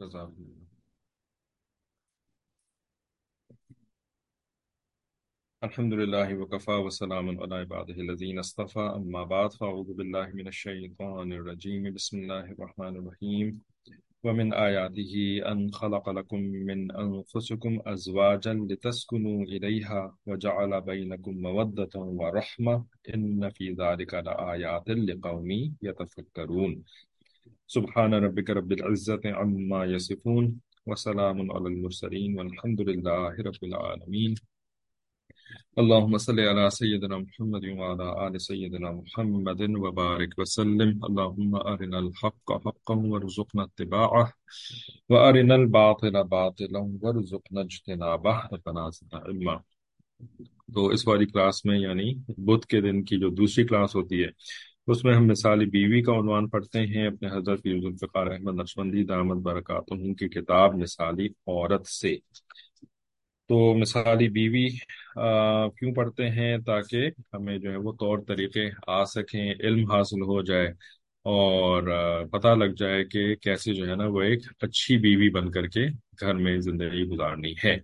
اللہ الحمد لله وكفى وسلام على عباده الذين اصطفى. أما بعد فأعوذ بالله من الشيطان الرجيم. بسم الله الرحمن الرحيم. ومن آياته أن خلق لكم من أنفسكم أزواجا لتسكنوا إليها وجعل بينكم مودة ورحمة. إن في ذلك لآيات لقوم يتفكرون. سبحان ربك رب العزة عما يصفون وسلام على المرسلين والحمد لله رب العالمين اللهم صل على سيدنا محمد وعلى آل سيدنا محمد وبارك وسلم۔ اللهم أرنا الحق حقا وارزقنا اتباعه وأرنا الباطل باطلا وارزقنا اجتنابه۔ ربنا زدنا علما۔ تو اس والی کلاس میں یعنی بدھ کے دن کی جو دوسری کلاس ہوتی ہے اس میں ہم مثالی بیوی کا عنوان پڑھتے ہیں اپنے حضرت فیروز الفقار احمد نقشبندی دامت برکات کی کتاب مثالی عورت سے۔ تو مثالی بیوی آ, کیوں پڑھتے ہیں؟ تاکہ ہمیں جو ہے وہ طور طریقے آ سکیں علم حاصل ہو جائے اور پتہ لگ جائے کہ کیسے جو ہے نا وہ ایک اچھی بیوی بن کر کے گھر میں زندگی گزارنی ہے۔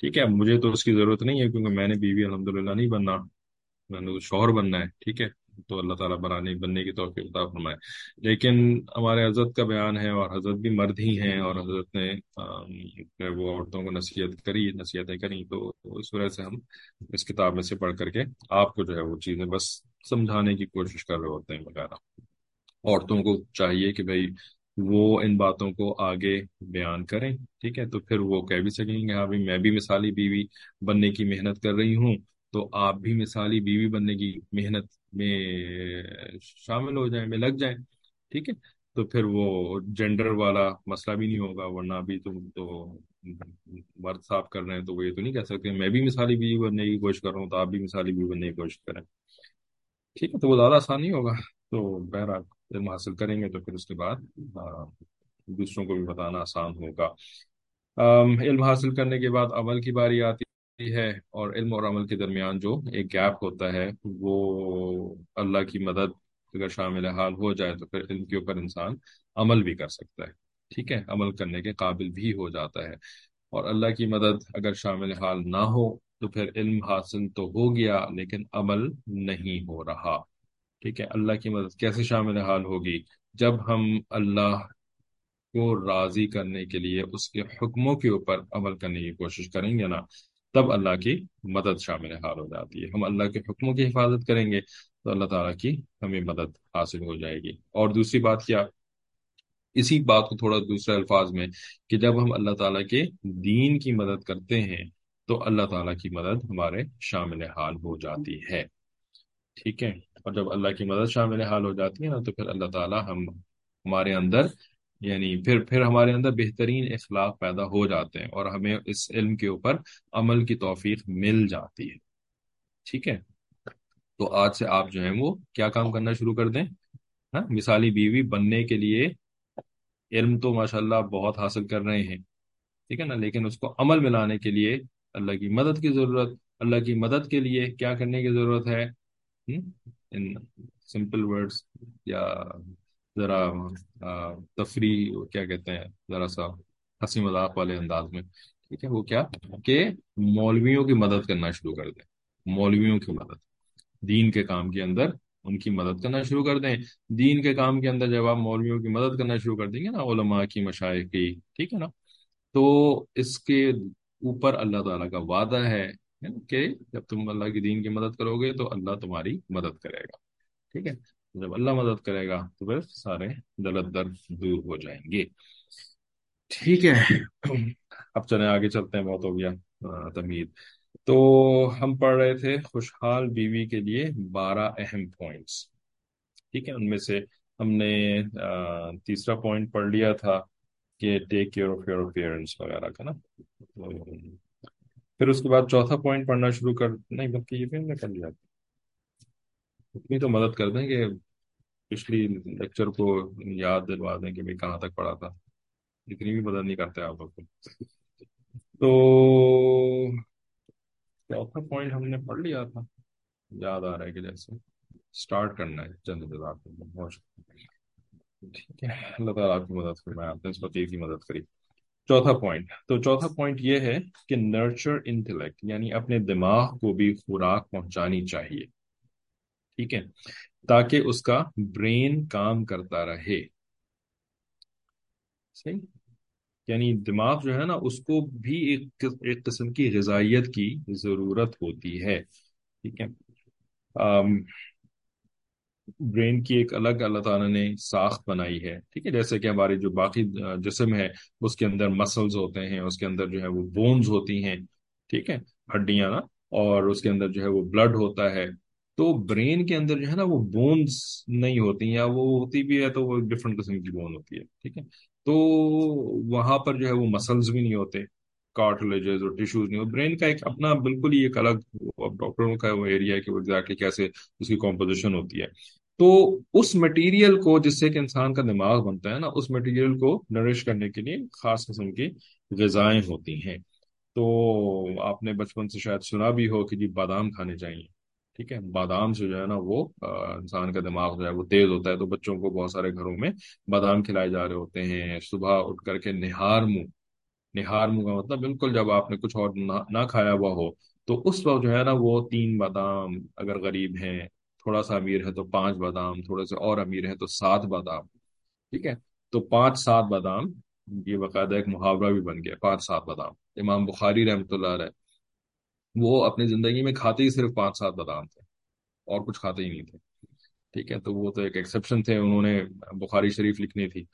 ٹھیک ہے مجھے تو اس کی ضرورت نہیں ہے کیونکہ میں نے بیوی الحمدللہ نہیں بننا میں نے شوہر بننا ہے ٹھیک ہے۔ تو اللہ تعالیٰ بنانے بننے کی توفیق عطا فرمائے۔ لیکن ہمارے حضرت کا بیان ہے اور حضرت بھی مرد ہی ہیں اور حضرت نے وہ عورتوں کو نصیحت کری، نصیحتیں کری، تو اس وجہ سے ہم اس کتاب میں سے پڑھ کر کے آپ کو جو ہے وہ چیزیں بس سمجھانے کی کوشش کر رہے ہوتے ہیں وغیرہ۔ عورتوں کو چاہیے کہ بھائی وہ ان باتوں کو آگے بیان کریں، ٹھیک ہے؟ تو پھر وہ کہہ بھی سکیں گے ہاں بھائی میں بھی مثالی بیوی بننے کی محنت کر رہی ہوں، تو آپ بھی مثالی بیوی بننے کی محنت میں شامل ہو جائیں، میں لگ جائیں، ٹھیک ہے؟ تو پھر وہ جینڈر والا مسئلہ بھی نہیں ہوگا، ورنہ بھی تم تو مرد صاف کر رہے ہیں، تو وہ یہ تو نہیں کہہ سکتے، میں بھی مثالی بیوی بننے کی کوشش کر رہا ہوں، تو آپ بھی مثالی بیوی بننے کی کوشش کریں۔ ٹھیک ہے، تو وہ زیادہ آسان نہیں ہوگا۔ تو بہرحال علم حاصل کریں گے، تو پھر اس کے بعد دوسروں کو بھی بتانا آسان ہوگا۔ علم حاصل کرنے کے بعد عمل کی باری آتی ہے اور علم اور عمل کے درمیان جو ایک گیپ ہوتا ہے، وہ اللہ کی مدد اگر شامل حال ہو جائے تو پھر علم کے اوپر انسان عمل بھی کر سکتا ہے۔ ٹھیک ہے؟ عمل کرنے کے قابل بھی ہو جاتا ہے۔ اور اللہ کی مدد اگر شامل حال نہ ہو تو پھر علم حاصل تو ہو گیا لیکن عمل نہیں ہو رہا۔ ٹھیک ہے؟ اللہ کی مدد کیسے شامل حال ہوگی؟ جب ہم اللہ کو راضی کرنے کے لیے اس کے حکموں کے اوپر عمل کرنے کی کوشش کریں گے نا تب اللہ کی مدد شامل حال ہو جاتی ہے۔ ہم اللہ کے حکموں کی حفاظت کریں گے تو اللہ تعالیٰ کی ہمیں مدد حاصل ہو جائے گی۔ اور دوسری بات کیا؟ اسی بات کو تھوڑا دوسرے الفاظ میں کہ جب ہم اللہ تعالیٰ کے دین کی مدد کرتے ہیں تو اللہ تعالیٰ کی مدد ہمارے شامل حال ہو جاتی ہے۔ ٹھیک ہے؟ اور جب اللہ کی مدد شامل حال ہو جاتی ہے نا تو پھر اللہ تعالیٰ ہم ہمارے اندر یعنی پھر پھر ہمارے اندر بہترین اخلاق پیدا ہو جاتے ہیں اور ہمیں اس علم کے اوپر عمل کی توفیق مل جاتی ہے۔ ٹھیک ہے؟ تو آج سے آپ جو ہیں وہ کیا کام کرنا شروع کر دیں؟ ہاں مثالی بیوی بننے کے لیے علم تو ماشاءاللہ بہت حاصل کر رہے ہیں، ٹھیک ہے نا؟ لیکن اس کو عمل میں لانے کے لیے اللہ کی مدد کی ضرورت، اللہ کی مدد کے لیے کیا کرنے کی ضرورت ہے؟ ان سمپل ورڈز یا ذرا تفریح، کیا کہتے ہیں، ذرا سا ہنسی مذاق والے انداز میں، ٹھیک ہے، وہ کیا؟ کہ مولویوں کی مدد کرنا شروع کر دیں، مولویوں کی مدد، دین کے کام کے اندر ان کی مدد کرنا شروع کر دیں۔ دین کے کام کے اندر جب آپ مولویوں کی مدد کرنا شروع کر دیں گے نا، علماء کی مشاعر کی ٹھیک ہے نا، تو اس کے اوپر اللہ تعالیٰ کا وعدہ ہے کہ جب تم اللہ کی دین کی مدد کرو گے تو اللہ تمہاری مدد کرے گا، ٹھیک ہے۔ جب اللہ مدد کرے گا تو پھر سارے دلت در دور ہو جائیں گے۔ ٹھیک ہے۔ اب چلیں، آگے چلتے ہیں، بہت ہو گیا تمید تو ہم پڑھ رہے تھے، خوشحال بیوی کے لیے بارہ اہم پوائنٹس ٹھیک ہے، ان میں سے ہم نے تیسرا پوائنٹ پڑھ لیا تھا کہ take care of your parents وغیرہ کا، نا؟ پھر اس کے بعد چوتھا پوائنٹ پڑھنا شروع کر، نہیں، بلکہ یہ بھی ہم نے کر لیا۔ اتنی تو مدد کر دیں کہ پچھلی لیکچر کو یاد دلوا دیں کہ کہاں تک پڑھا تھا۔ اتنی بھی مدد نہیں کرتے آپ لوگ۔ تو چوتھا پوائنٹ ہم نے پڑھ لیا تھا۔ یاد آ رہا ہے کہ جیسے اسٹارٹ کرنا ہے۔ چند ٹھیک ٹھیک ہے۔ اللہ تعالیٰ آپ کی مدد فرمائے۔ آپ نے اس وقت کی مدد کری۔ چوتھا پوائنٹ تو چوتھا پوائنٹ یہ ہے کہ نرچر انٹلیکٹ یعنی اپنے دماغ کو بھی خوراک پہنچانی چاہیے۔ ٹھیک ہے، تاکہ اس کا برین کام کرتا رہے۔ صحیح؟ یعنی دماغ جو ہے نا، اس کو بھی ایک ایک قسم کی غذائیت کی ضرورت ہوتی ہے۔ ٹھیک ہے۔ برین کی ایک الگ اللہ تعالیٰ نے ساخت بنائی ہے۔ ٹھیک ہے، جیسے کہ ہماری جو باقی جسم ہے، اس کے اندر مسلز ہوتے ہیں، اس کے اندر جو ہے وہ بونز ہوتی ہیں۔ ٹھیک ہے، ہڈیاں نا اور اس کے اندر جو ہے وہ بلڈ ہوتا ہے۔ تو برین کے اندر جو ہے نا وہ بونز نہیں ہوتی یا وہ ہوتی بھی ہے تو وہ ڈفرنٹ قسم کی بون ہوتی ہے، ٹھیک ہے؟ تو وہاں پر جو ہے وہ مسلز بھی نہیں ہوتے کارٹلیجز اور ٹیشوز نہیں ہوتے برین کا ایک اپنا بالکل ہی ایک الگ ڈاکٹروں کا وہ ایریا ہے کہ وہ ایگزیکٹلی کیسے اس کی کمپوزیشن ہوتی ہے۔ تو اس مٹیریل کو جس سے کہ انسان کا دماغ بنتا ہے نا، اس مٹیریل کو نرش کرنے کے لیے خاص قسم کی غذائیں ہوتی ہیں۔ تو آپ نے بچپن سے شاید سنا بھی ہو کہ جی بادام کھانے چاہیے۔ ٹھیک ہے، بادام سے جو ہے نا وہ انسان کا دماغ جو ہے وہ تیز ہوتا ہے۔ تو بچوں کو بہت سارے گھروں میں بادام کھلائے جا رہے ہوتے ہیں۔ صبح اٹھ کر کے نہار منہ نہار منہ کا مطلب بالکل جب آپ نے کچھ اور نہ کھایا ہوا ہو، تو اس وقت جو ہے نا وہ تین بادام اگر غریب ہیں، تھوڑا سا امیر ہے تو پانچ بادام، تھوڑے سے اور امیر ہے تو سات بادام۔ ٹھیک ہے، تو پانچ سات بادام، یہ باقاعدہ ایک محاورہ بھی بن گیا، پانچ سات بادام۔ امام بخاری رحمۃ اللہ علیہ وہ اپنی زندگی میں کھاتے ہی صرف پانچ سات بادام تھے اور کچھ کھاتے ہی نہیں تھے۔ ٹھیک ہے، تو وہ تو ایک ایکسیپشن تھے، انہوں نے بخاری شریف لکھنی تھی۔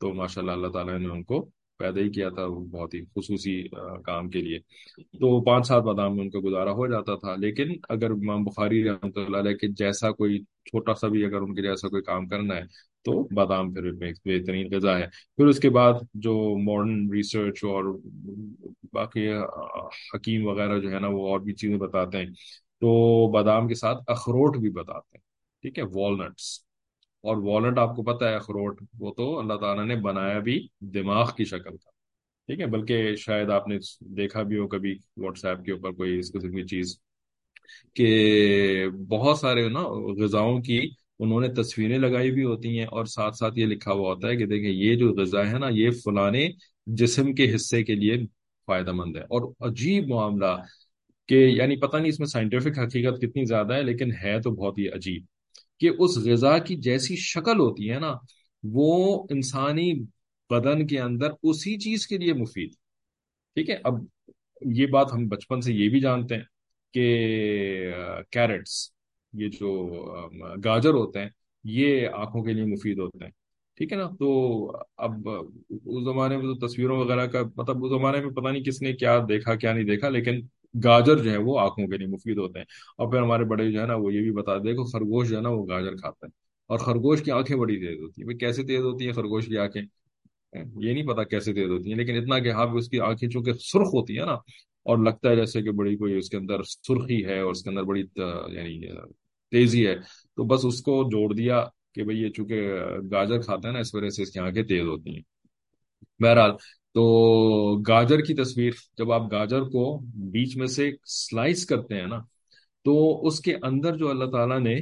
تو ماشاء اللہ اللہ تعالیٰ نے ان کو پیدا ہی کیا تھا، وہ بہت ہی خصوصی کام کے لیے۔ تو پانچ سات بادام میں ان کا گزارا ہو جاتا تھا، لیکن اگر امام بخاری رحمۃ اللہ علیہ کے جیسا کوئی چھوٹا سا بھی اگر ان کے جیسا کوئی کام کرنا ہے تو بادام پھر بہترین غذا ہے۔ پھر اس کے بعد جو ماڈرن ریسرچ اور باقی حکیم وغیرہ جو ہے نا وہ اور بھی چیزیں بتاتے ہیں۔ تو بادام کے ساتھ اخروٹ بھی بتاتے ہیں، ٹھیک ہے؟ والنٹس اور والنٹ آپ کو پتا ہے، اخروٹ وہ تو اللہ تعالیٰ نے بنایا بھی دماغ کی شکل کا، ٹھیک ہے؟ بلکہ شاید آپ نے دیکھا بھی ہو کبھی واٹس ایپ کے اوپر کوئی اس قسم کی چیز کہ بہت سارے نا غذاؤں کی انہوں نے تصویریں لگائی بھی ہوتی ہیں اور ساتھ ساتھ یہ لکھا ہوا ہوتا ہے کہ دیکھیں یہ جو غذا ہے نا، یہ فلانے جسم کے حصے کے لیے فائدہ مند ہے۔ اور عجیب معاملہ کہ یعنی پتہ نہیں اس میں سائنٹیفک حقیقت کتنی زیادہ ہے، لیکن ہے تو بہت ہی عجیب کہ اس غذا کی جیسی شکل ہوتی ہے نا، وہ انسانی بدن کے اندر اسی چیز کے لیے مفید۔ ٹھیک ہے؟ اب یہ بات ہم بچپن سے یہ بھی جانتے ہیں کہ کیرٹس یہ جو گاجر ہوتے ہیں، یہ آنکھوں کے لیے مفید ہوتے ہیں، ٹھیک ہے نا؟ تو اب اس زمانے میں تو تصویروں وغیرہ کا مطلب اس زمانے میں پتہ نہیں کس نے کیا دیکھا، کیا نہیں دیکھا، لیکن گاجر جو ہے وہ آنکھوں کے لیے مفید ہوتے ہیں۔ اور پھر ہمارے بڑے جو ہے نا، وہ یہ بھی بتا دیکھو خرگوش جو ہے نا، وہ گاجر کھاتا ہے اور خرگوش کی آنکھیں بڑی تیز ہوتی ہیں۔ کیسے تیز ہوتی ہیں خرگوش کی آنکھیں؟ یہ نہیں پتا کیسے تیز ہوتی ہیں، لیکن اتنا کہ ہاں اس کی آنکھیں چونکہ سرخ ہوتی ہے نا، اور لگتا ہے جیسے کہ بڑی کوئی اس کے اندر سرخی ہے، اور اس کے اندر بڑی یعنی تیزی ہے۔ تو بس اس کو جوڑ دیا کہ بھئی یہ چونکہ گاجر کھاتا ہے نا، اس وجہ سے اس کی آنکھیں تیز ہوتی ہیں۔ بہرحال، تو گاجر کی تصویر، جب آپ گاجر کو بیچ میں سے سلائس کرتے ہیں نا، تو اس کے اندر جو اللہ تعالیٰ نے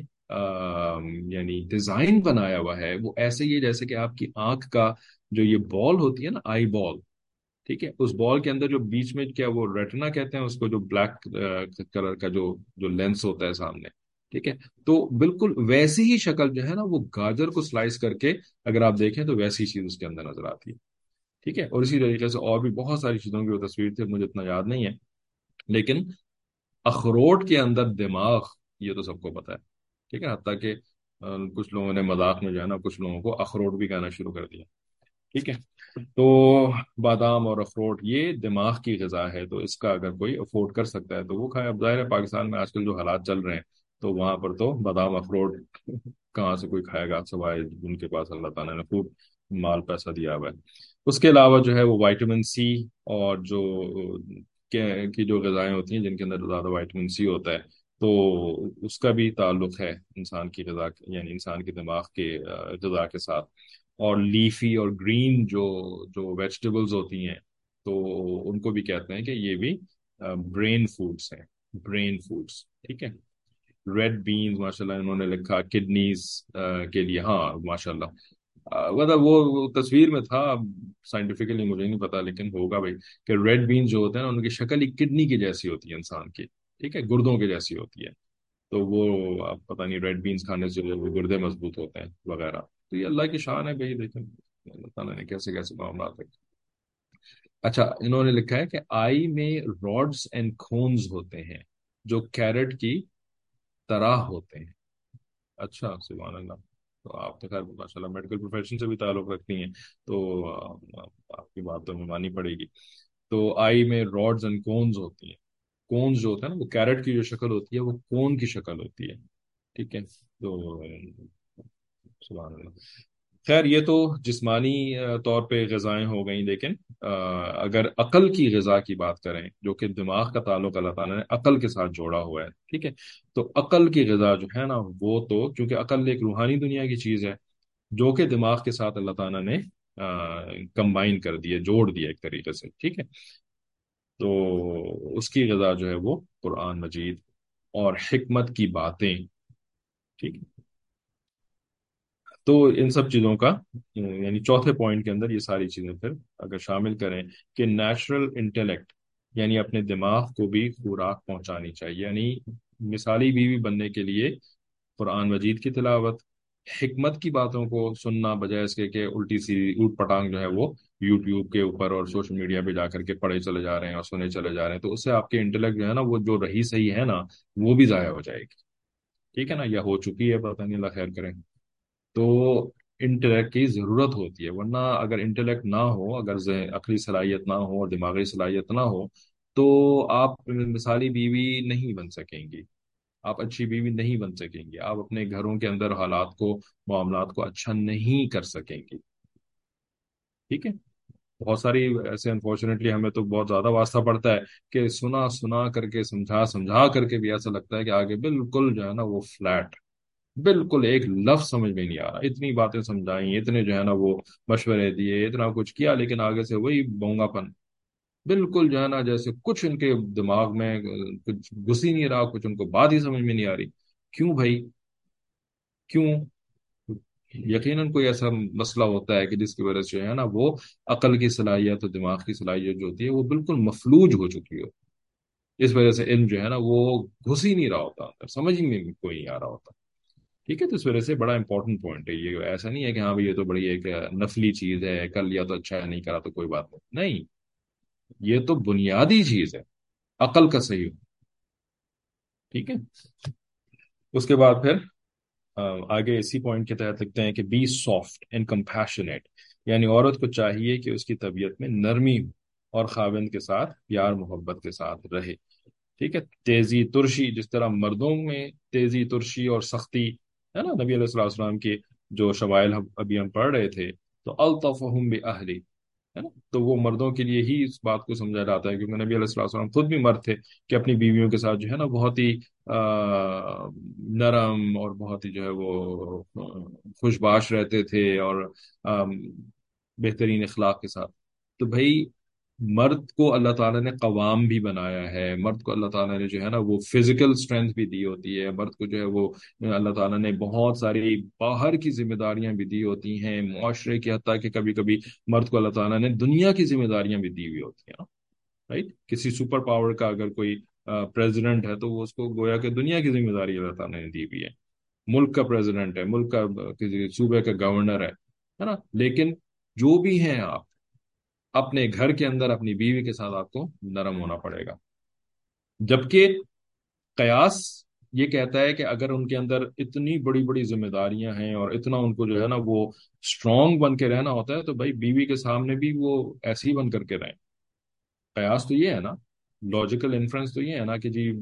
یعنی ڈیزائن بنایا ہوا ہے، وہ ایسے ہی ہے جیسے کہ آپ کی آنکھ کا جو یہ بال ہوتی ہے نا، آئی بال، ٹھیک ہے؟ اس بال کے اندر جو بیچ میں کیا وہ ریٹنا کہتے ہیں، اس کو جو بلیک کلر کا جو جو لینس ہوتا ہے سامنے۔ ٹھیک ہے؟ تو بالکل ویسی ہی شکل جو ہے نا وہ گاجر کو سلائس کر کے اگر آپ دیکھیں تو ویسی چیز اس کے اندر نظر آتی ہے۔ ٹھیک ہے؟ اور اسی طریقے سے اور بھی بہت ساری چیزوں کی وہ تصویر تھی، مجھے اتنا یاد نہیں ہے۔ لیکن اخروٹ کے اندر دماغ، یہ تو سب کو پتا ہے۔ ٹھیک ہے؟ حتیٰ کہ کچھ لوگوں نے مذاق میں جو ہے نا کچھ لوگوں کو اخروٹ بھی کہنا شروع کر دیا۔ ٹھیک ہے؟ تو بادام اور اخروٹ، یہ دماغ کی غذا ہے۔ تو اس کا اگر کوئی افورڈ کر سکتا ہے تو وہ کھائے۔ اب ظاہر ہے پاکستان میں آج کل جو حالات چل رہے ہیں تو وہاں پر تو بادام اخروٹ کہاں سے کوئی کھائے گا؟ سوائے ان کے پاس، اللہ تعالیٰ نے خوب مال پیسہ دیا ہوا ہے۔ اس کے علاوہ جو ہے وہ وائٹامن سی اور جو کی جو غذائیں ہوتی ہیں جن کے اندر زیادہ وائٹامن سی ہوتا ہے، تو اس کا بھی تعلق ہے انسان کی غذا یعنی انسان کے دماغ کے، غذا کے ساتھ۔ اور لیفی اور گرین جو جو ویجیٹیبلز ہوتی ہیں، تو ان کو بھی کہتے ہیں کہ یہ بھی برین فوڈس ہیں۔ برین فوڈس ٹھیک ہے؟ ریڈ بینز ماشاء اللہ انہوں نے لکھا کڈنیز کے لیے۔ ہاں ماشاء اللہ مطلب وہ تصویر میں تھا سائنٹیفکلی مجھے نہیں پتا، لیکن ہوگا بھائی کہ ریڈ بینز جو ہوتے ہیں نا، ان کی شکل ہی کڈنی کی جیسی ہوتی ہے، انسان کی۔ ٹھیک ہے، گردوں کی جیسی ہوتی ہے۔ تو وہ، آپ پتہ نہیں ریڈ بینز کھانے سے جو گردے مضبوط ہوتے ہیں وغیرہ۔ تو یہ اللہ کی شان ہے بھائی دیکھیں اللہ تعالیٰ نے کیسے کیسے معاملات رکھے۔ اچھا انہوں نے لکھا ہے کہ آئی میں راڈز اینڈ کھونز ہوتے ہیں، جو کیرٹ کی طرح ہوتے ہیں۔ اچھا سبحان اللہ۔ تو آپ تو خیر ماشاء اللہ میڈیکل پروفیشن سے بھی تعلق رکھتی ہیں۔ تو آپ کی بات تو مانی پڑے گی۔ تو آئی میں راڈز اینڈ کونز ہوتی ہیں۔ کونز جو ہوتا ہے نا، وہ کیرٹ کی جو شکل ہوتی ہے، وہ کون کی شکل ہوتی ہے۔ ٹھیک ہے؟ تو سبحان اللہ۔ خیر، یہ تو جسمانی طور پہ غذائیں ہو گئیں، لیکن اگر عقل کی غذا کی بات کریں، جو کہ دماغ کا تعلق اللہ تعالیٰ نے عقل کے ساتھ جوڑا ہوا ہے، ٹھیک ہے؟ تو عقل کی غذا جو ہے نا، وہ تو، کیونکہ عقل ایک روحانی دنیا کی چیز ہے، جو کہ دماغ کے ساتھ اللہ تعالیٰ نے کمبائن کر دیا جوڑ دیا ایک طریقے سے، ٹھیک ہے؟ تو اس کی غذا جو ہے وہ قرآن مجید اور حکمت کی باتیں، ٹھیک ہے؟ تو ان سب چیزوں کا یعنی چوتھے پوائنٹ کے اندر یہ ساری چیزیں پھر اگر شامل کریں کہ نیچرل انٹیلیکٹ یعنی اپنے دماغ کو بھی خوراک پہنچانی چاہیے یعنی مثالی بیوی بننے کے لیے قرآن مجید کی تلاوت، حکمت کی باتوں کو سننا بجائے اس کے کہ الٹی سی اوٹ پٹانگ جو ہے وہ یوٹیوب کے اوپر اور سوشل میڈیا پہ جا کر کے پڑھے چلے جا رہے ہیں اور سنے چلے جا رہے ہیں، تو اس سے آپ کے انٹلیکٹ جو ہے نا، وہ جو رہی صحیح ہے نا، وہ بھی ضائع ہو جائے گی۔ ٹھیک ہے نا؟ یا ہو چکی ہے، پتہ نہیں، اللہ خیر کریں تو انٹلیکٹ کی ضرورت ہوتی ہے، ورنہ اگر انٹلیکٹ نہ ہو، اگر عقلی صلاحیت نہ ہو اور دماغی صلاحیت نہ ہو، تو آپ مثالی بیوی نہیں بن سکیں گی۔ آپ اچھی بیوی نہیں بن سکیں گی۔ آپ اپنے گھروں کے اندر حالات کو، معاملات کو اچھا نہیں کر سکیں گی۔ ٹھیک ہے؟ بہت ساری ایسے انفارچونیٹلی ہمیں تو بہت زیادہ واسطہ پڑتا ہے کہ سنا سنا کر کے، سمجھا سمجھا کر کے بھی ایسا لگتا ہے کہ آگے بالکل جو ہے نا وہ فلیٹ بالکل ایک لفظ سمجھ میں نہیں آ رہا۔ اتنی باتیں سمجھائیں اتنے جو ہے نا وہ مشورے دیے، اتنا کچھ کیا، لیکن آگے سے وہی بونگا پن۔ بالکل جو ہے نا جیسے کچھ ان کے دماغ میں، کچھ گھس ہی نہیں رہا، کچھ ان کو بات ہی سمجھ میں نہیں آ رہی۔ کیوں بھائی؟ کیوں؟ یقیناً کوئی ایسا مسئلہ ہوتا ہے کہ جس کی وجہ سے جو ہے نا وہ عقل کی صلاحیت اور دماغ کی صلاحیت جو ہوتی ہے وہ بالکل مفلوج ہو چکی ہو۔ اس وجہ سے علم جو ہے نا وہ گھس ہی نہیں رہا ہوتا، اندر سمجھ ہی میں کوئی نہیں آ رہا ہوتا۔ ٹھیک ہے، تو اس وجہ سے بڑا امپورٹنٹ پوائنٹ ہے یہ۔ ایسا نہیں ہے کہ ہاں بھائی یہ تو بڑی ایک نفلی چیز ہے کر لیا تو اچھا ہے، نہیں کرا تو کوئی بات نہیں۔ نہیں، یہ تو بنیادی چیز ہے۔ عقل کا صحیح ہو ٹھیک ہے۔ اس کے بعد پھر آگے اسی پوائنٹ کے تحت لکھتے ہیں کہ بی سافٹ اینڈ کمپیشنیٹ یعنی عورت کو چاہیے کہ اس کی طبیعت میں نرمی ہو اور خاوند کے ساتھ پیار، محبت کے ساتھ رہے۔ ٹھیک ہے۔ تیزی، ترشی، جس طرح مردوں میں تیزی، ترشی اور سختی ہے نا، نبی علیہ السلام کی جو شوائل ابھی ہم پڑھ رہے تھے، تو الطفہم بأہلی، ہے نا؟ تو وہ مردوں کے لیے ہی اس بات کو سمجھا جاتا ہے، کیونکہ نبی علیہ السلام خود بھی مرد تھے کہ اپنی بیویوں کے ساتھ جو ہے نا، بہت ہی نرم اور بہت ہی جو ہے وہ خوش باش رہتے تھے اور بہترین اخلاق کے ساتھ۔ تو بھائی مرد کو اللہ تعالیٰ نے قوام بھی بنایا ہے۔ مرد کو اللہ تعالیٰ نے جو ہے نا وہ فزیکل اسٹرینتھ بھی دی ہوتی ہے۔ مرد کو جو ہے وہ اللہ تعالیٰ نے بہت ساری باہر کی ذمہ داریاں بھی دی ہوتی ہیں۔ معاشرے کی، حتیٰ کہ کبھی کبھی مرد کو اللہ تعالیٰ نے دنیا کی ذمہ داریاں بھی دی ہوئی ہوتی ہیں۔ رائٹ کسی سپر پاور کا اگر کوئی پریزیڈنٹ ہے تو وہ اس کو گویا کہ دنیا کی ذمہ داری اللہ تعالیٰ نے دی ہوئی ہے۔ ملک کا پریزیڈنٹ ہے، ملک کا، کسی صوبے کا گورنر ہے نا؟ لیکن جو بھی ہیں آپ اپنے گھر کے اندر اپنی بیوی کے ساتھ آپ کو نرم ہونا پڑے گا۔ جبکہ قیاس یہ کہتا ہے کہ اگر ان کے اندر اتنی بڑی بڑی ذمہ داریاں ہیں اور اتنا ان کو جو ہے نا وہ اسٹرانگ بن کے رہنا ہوتا ہے، تو بھائی بیوی کے سامنے بھی وہ ایسے ہی بن کر کے رہیں۔ قیاس تو یہ ہے نا لاجیکل انفرنس تو یہ ہے نا کہ جی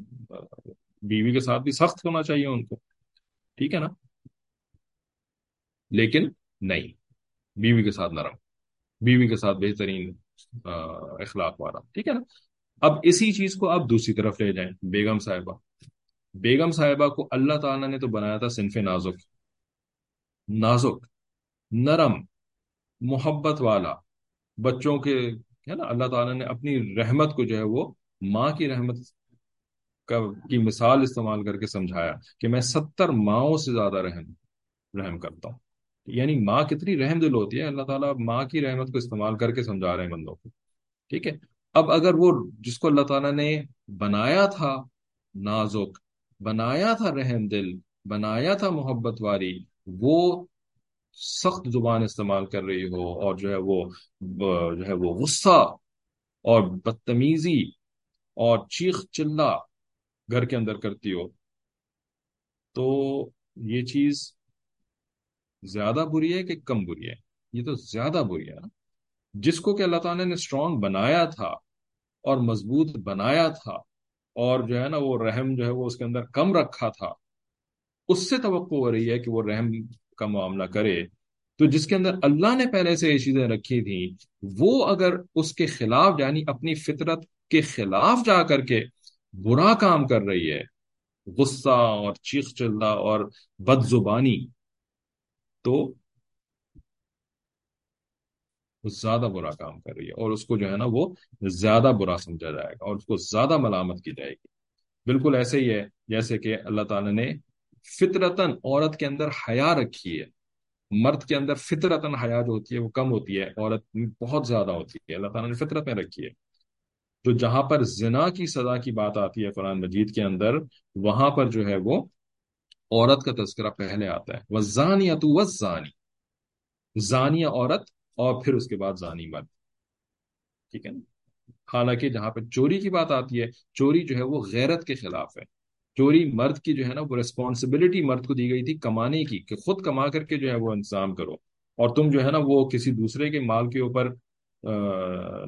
بیوی کے ساتھ بھی سخت ہونا چاہیے ان کو۔ ٹھیک ہے نا؟ لیکن نہیں، بیوی کے ساتھ نرم۔ بیوی کے ساتھ بہترین اخلاق والا۔ ٹھیک ہے نا؟ اب اسی چیز کو آپ دوسری طرف لے جائیں، بیگم صاحبہ۔ بیگم صاحبہ کو اللہ تعالیٰ نے تو بنایا تھا صنف نازک۔ نازک، نرم، محبت والا۔ بچوں کے، ہے نا؟ اللہ تعالیٰ نے اپنی رحمت کو جو ہے وہ ماں کی رحمت کا، کی مثال استعمال کر کے سمجھایا کہ میں ستر ماؤں سے زیادہ رحم رحم کرتا ہوں۔ یعنی ماں کتنی رحم دل ہوتی ہے، اللہ تعالیٰ ماں کی رحمت کو استعمال کر کے سمجھا رہے ہیں بندوں کو، ٹھیک ہے؟ اب اگر وہ جس کو اللہ تعالیٰ نے بنایا تھا نازک، بنایا تھا رحم دل، بنایا تھا محبت واری، وہ سخت زبان استعمال کر رہی ہو اور جو ہے وہ، جو ہے وہ غصہ اور بدتمیزی اور چیخ چلا گھر کے اندر کرتی ہو، تو یہ چیز زیادہ بری ہے کہ کم بری ہے؟ یہ تو زیادہ بری ہے نا۔ جس کو کہ اللہ تعالیٰ نے اسٹرانگ بنایا تھا اور مضبوط بنایا تھا اور جو ہے نا وہ رحم جو ہے وہ اس کے اندر کم رکھا تھا، اس سے توقع ہو رہی ہے کہ وہ رحم کا معاملہ کرے۔ تو جس کے اندر اللہ نے پہلے سے یہ چیزیں رکھی تھیں، وہ اگر اس کے خلاف یعنی اپنی فطرت کے خلاف جا کر کے برا کام کر رہی ہے، غصہ اور چیخ چلنا اور بد زبانی تو وہ زیادہ برا کام کر رہی ہے اور اس کو جو ہے نا وہ زیادہ برا سمجھا جائے گا اور اس کو زیادہ ملامت کی جائے گی۔ بالکل ایسے ہی ہے، جیسے کہ اللہ تعالیٰ نے فطرتن عورت کے اندر حیا رکھی ہے۔ مرد کے اندر فطرتن حیا جو ہوتی ہے وہ کم ہوتی ہے، عورت بہت زیادہ ہوتی ہے۔ اللہ تعالیٰ نے فطرت میں رکھی ہے۔ تو جہاں پر زنا کی سزا کی بات آتی ہے قرآن مجید کے اندر، وہاں پر جو ہے وہ عورت کا تذکرہ پہلے آتا ہے۔ وہ زانی تو زانی زانیہ عورت اور پھر اس کے بعد زانی مرد۔ ٹھیک ہے نا؟ حالانکہ جہاں پہ چوری کی بات آتی ہے، چوری جو ہے وہ غیرت کے خلاف ہے۔ چوری مرد کی جو ہے نا، وہ ریسپانسبلٹی مرد کو دی گئی تھی کمانے کی، کہ خود کما کر کے جو ہے وہ انتظام کرو۔ اور تم جو ہے نا، وہ کسی دوسرے کے مال کے اوپر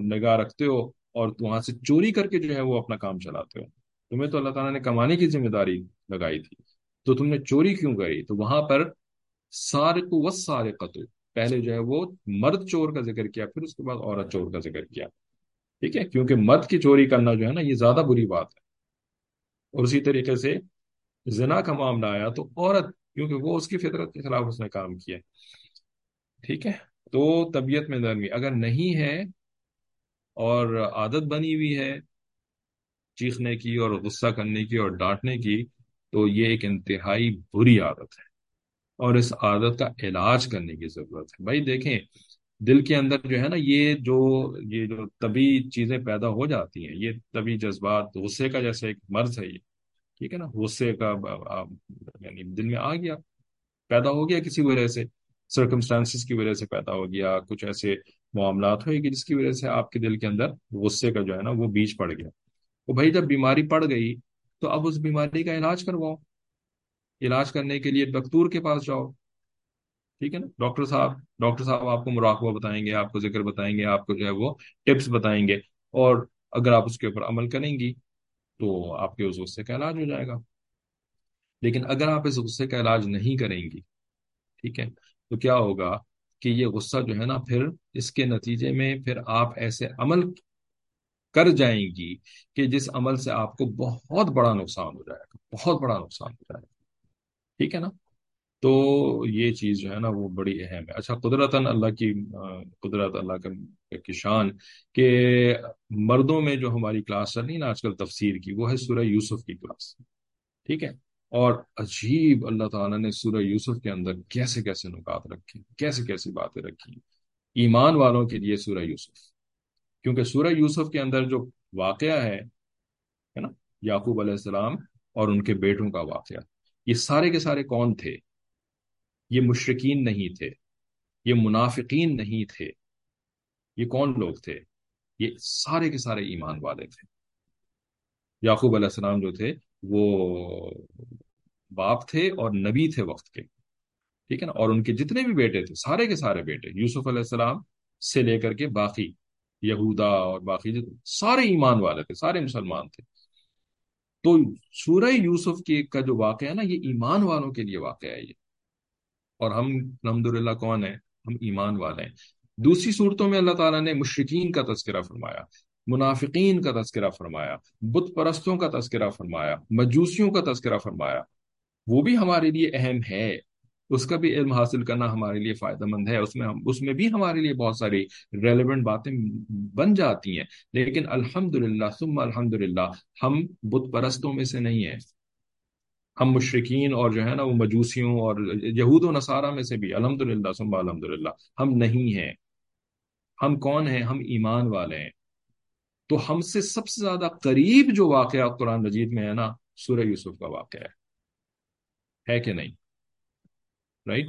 نگاہ رکھتے ہو اور وہاں سے چوری کر کے جو ہے وہ اپنا کام چلاتے ہو۔ تمہیں تو اللہ تعالیٰ نے کمانے کی ذمہ داری لگائی تھی۔ تو تم نے چوری کیوں کری؟ تو وہاں پر سارق و سارے قتل پہلے جو ہے وہ مرد چور کا ذکر کیا، پھر اس کے بعد عورت چور کا ذکر کیا۔ ٹھیک ہے؟ کیونکہ مرد کی چوری کرنا جو ہے نا، یہ زیادہ بری بات ہے۔ اور اسی طریقے سے زنا کا معاملہ آیا تو عورت، کیونکہ وہ اس کی فطرت کے خلاف اس نے کام کیا۔ ٹھیک ہے؟ تو طبیعت میں نرمی، اگر نہیں ہے اور عادت بنی ہوئی ہے چیخنے کی اور غصہ کرنے کی اور ڈانٹنے کی تو یہ ایک انتہائی بری عادت ہے اور اس عادت کا علاج کرنے کی ضرورت ہے۔ بھائی دیکھیں، دل کے اندر جو ہے نا، یہ جو یہ جو طبی چیزیں پیدا ہو جاتی ہیں، یہ طبی جذبات، غصے کا جیسے ایک مرض ہے یہ، ٹھیک ہے نا؟ غصے کا یعنی دل میں آ گیا، پیدا ہو گیا کسی وجہ سے سرکمسٹانسز کی وجہ سے پیدا ہو گیا، کچھ ایسے معاملات ہوئے کہ جس کی وجہ سے آپ کے دل کے اندر غصے کا جو ہے نا، وہ بیج پڑ گیا۔ تو بھائی جب بیماری پڑ گئی تو اب اس بیماری کا علاج کرواؤ۔ علاج کرنے کے لیے ڈاکٹر کے پاس جاؤ۔ ٹھیک ہے نا؟ ڈاکٹر صاحب ڈاکٹر صاحب آپ کو مراقبہ بتائیں گے، آپ کو ذکر بتائیں گے، آپ کو جو ہے وہ ٹپس بتائیں گے۔ اور اگر آپ اس کے اوپر عمل کریں گی تو آپ کے اس غصے کا علاج ہو جائے گا۔ لیکن اگر آپ اس غصے کا علاج نہیں کریں گی، ٹھیک ہے، تو کیا ہوگا کہ یہ غصہ جو ہے نا، پھر اس کے نتیجے میں پھر آپ ایسے عمل کر جائیں گی کہ جس عمل سے آپ کو بہت بڑا نقصان ہو جائے گا، بہت بڑا نقصان ہو جائے گا۔ ٹھیک ہے نا؟ تو یہ چیز جو ہے نا وہ بڑی اہم ہے۔ اچھا قدرت اللہ کی، قدرت اللہ کی شان کہ مردوں میں جو ہماری کلاس چل رہی نا، آج کل تفسیر کی، وہ ہے سورہ یوسف کی کلاس۔ ٹھیک ہے؟ اور عجیب اللہ تعالیٰ نے سورہ یوسف کے اندر کیسے کیسے نکات رکھے، کیسے کیسی باتیں رکھی۔ ایمان والوں کے لیے سورہ یوسف۔ کیونکہ سورہ یوسف کے اندر جو واقعہ ہے نا، یعقوب علیہ السلام اور ان کے بیٹوں کا واقعہ، یہ سارے کے سارے کون تھے؟ یہ مشرقین نہیں تھے، یہ منافقین نہیں تھے، یہ کون لوگ تھے؟ یہ سارے کے سارے ایمان والے تھے۔ یعقوب علیہ السلام جو تھے، وہ باپ تھے اور نبی تھے وقت کے، ٹھیک ہے نا؟ اور ان کے جتنے بھی بیٹے تھے، سارے کے سارے بیٹے، یوسف علیہ السلام سے لے کر کے باقی یہودا اور باقی سارے ایمان والے تھے، سارے مسلمان تھے۔ تو سورہ یوسف کے کا جو واقعہ ہے نا، یہ ایمان والوں کے لیے واقعہ ہے یہ۔ اور ہم الحمد للہ کون ہیں؟ ہم ایمان والے ہیں۔ دوسری صورتوں میں اللہ تعالیٰ نے مشرقین کا تذکرہ فرمایا، منافقین کا تذکرہ فرمایا، بت پرستوں کا تذکرہ فرمایا، مجوسیوں کا تذکرہ فرمایا۔ وہ بھی ہمارے لیے اہم ہے۔ اس کا بھی علم حاصل کرنا ہمارے لیے فائدہ مند ہے، اس میں ہم اس میں بھی ہمارے لیے بہت ساری ریلیونٹ باتیں بن جاتی ہیں۔ لیکن الحمد للہ الحمد للہ ہم بت پرستوں میں سے نہیں ہیں۔ ہم مشرقین اور جو ہے نا، وہ مجوسیوں اور یہود و نصارہ میں سے بھی۔ الحمد للہ سمبا الحمد للہ ہم نہیں ہیں۔ ہم کون ہیں؟ ہم ایمان والے ہیں۔ تو ہم سے سب سے زیادہ قریب جو واقعہ قرآن مجید میں ہے نا، سورہ یوسف کا واقعہ ہے۔ ہے کہ نہیں؟ رائٹ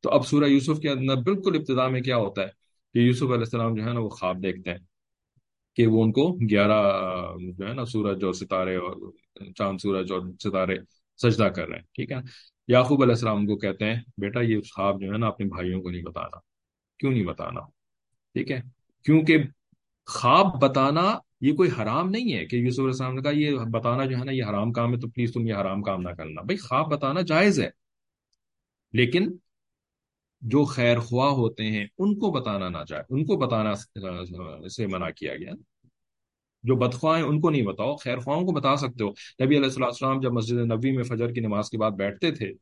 تو اب سورہ یوسف کے اندر بالکل ابتدا میں کیا ہوتا ہے کہ یوسف علیہ السلام جو ہے نا وہ خواب دیکھتے ہیں کہ وہ ان کو گیارہ، جو ہے نا سورج اور ستارے اور چاند سورج اور ستارے سجدہ کر رہے ہیں، ٹھیک ہے یعقوب علیہ السلام کو کہتے ہیں، بیٹا، یہ خواب جو ہے نا اپنے بھائیوں کو نہیں بتانا۔ کیوں نہیں بتانا؟ ٹھیک ہے؟ کیونکہ خواب بتانا یہ کوئی حرام نہیں ہے کہ یوسف علیہ السلام نے کہا، یہ بتانا جو ہے نا یہ حرام کام ہے، تو پلیز تم یہ حرام کام نہ کرنا۔ بھائی، خواب بتانا جائز ہے۔ لیکن جو خیر خواہ ہوتے ہیں، ان کو بتانا نہ جائے۔ ان کو بتانا سے منع کیا گیا۔ جو بدخواہ ہیں ان کو نہیں بتاؤ۔ خیر خواہوں کو بتا سکتے ہو۔ نبی علیہ السلام السلام جب مسجد نبی میں فجر کی نماز کے بعد بیٹھتے تھے،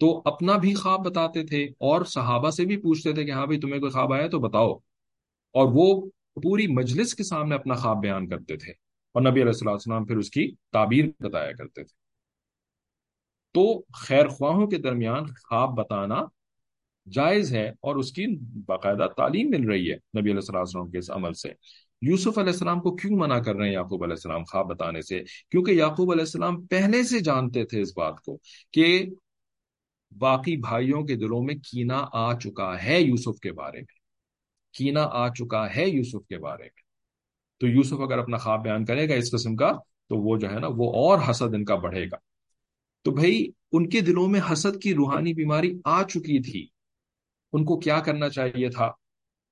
تو اپنا بھی خواب بتاتے تھے اور صحابہ سے بھی پوچھتے تھے کہ ہاں بھائی، تمہیں کوئی خواب آیا تو بتاؤ۔ اور وہ پوری مجلس کے سامنے اپنا خواب بیان کرتے تھے۔ اور نبی علیہ السلام پھر اس کی تعبیر بتایا کرتے تھے۔ تو خیر خواہوں کے درمیان خواب بتانا جائز ہے اور اس کی باقاعدہ تعلیم مل رہی ہے نبی علیہ السلام کے اس عمل سے۔ یوسف علیہ السلام کو کیوں منع کر رہے ہیں یعقوب علیہ السلام خواب بتانے سے؟ کیونکہ یعقوب علیہ السلام پہلے سے جانتے تھے اس بات کو کہ باقی بھائیوں کے دلوں میں کینا آ چکا ہے یوسف کے بارے میں۔ کینا آ چکا ہے یوسف کے بارے میں۔ تو یوسف اگر اپنا خواب بیان کرے گا اس قسم کا، تو وہ جو ہے نا، وہ اور حسد ان کا بڑھے گا۔ تو بھائی ان کے دلوں میں حسد کی روحانی بیماری آ چکی تھی۔ ان کو کیا کرنا چاہیے تھا؟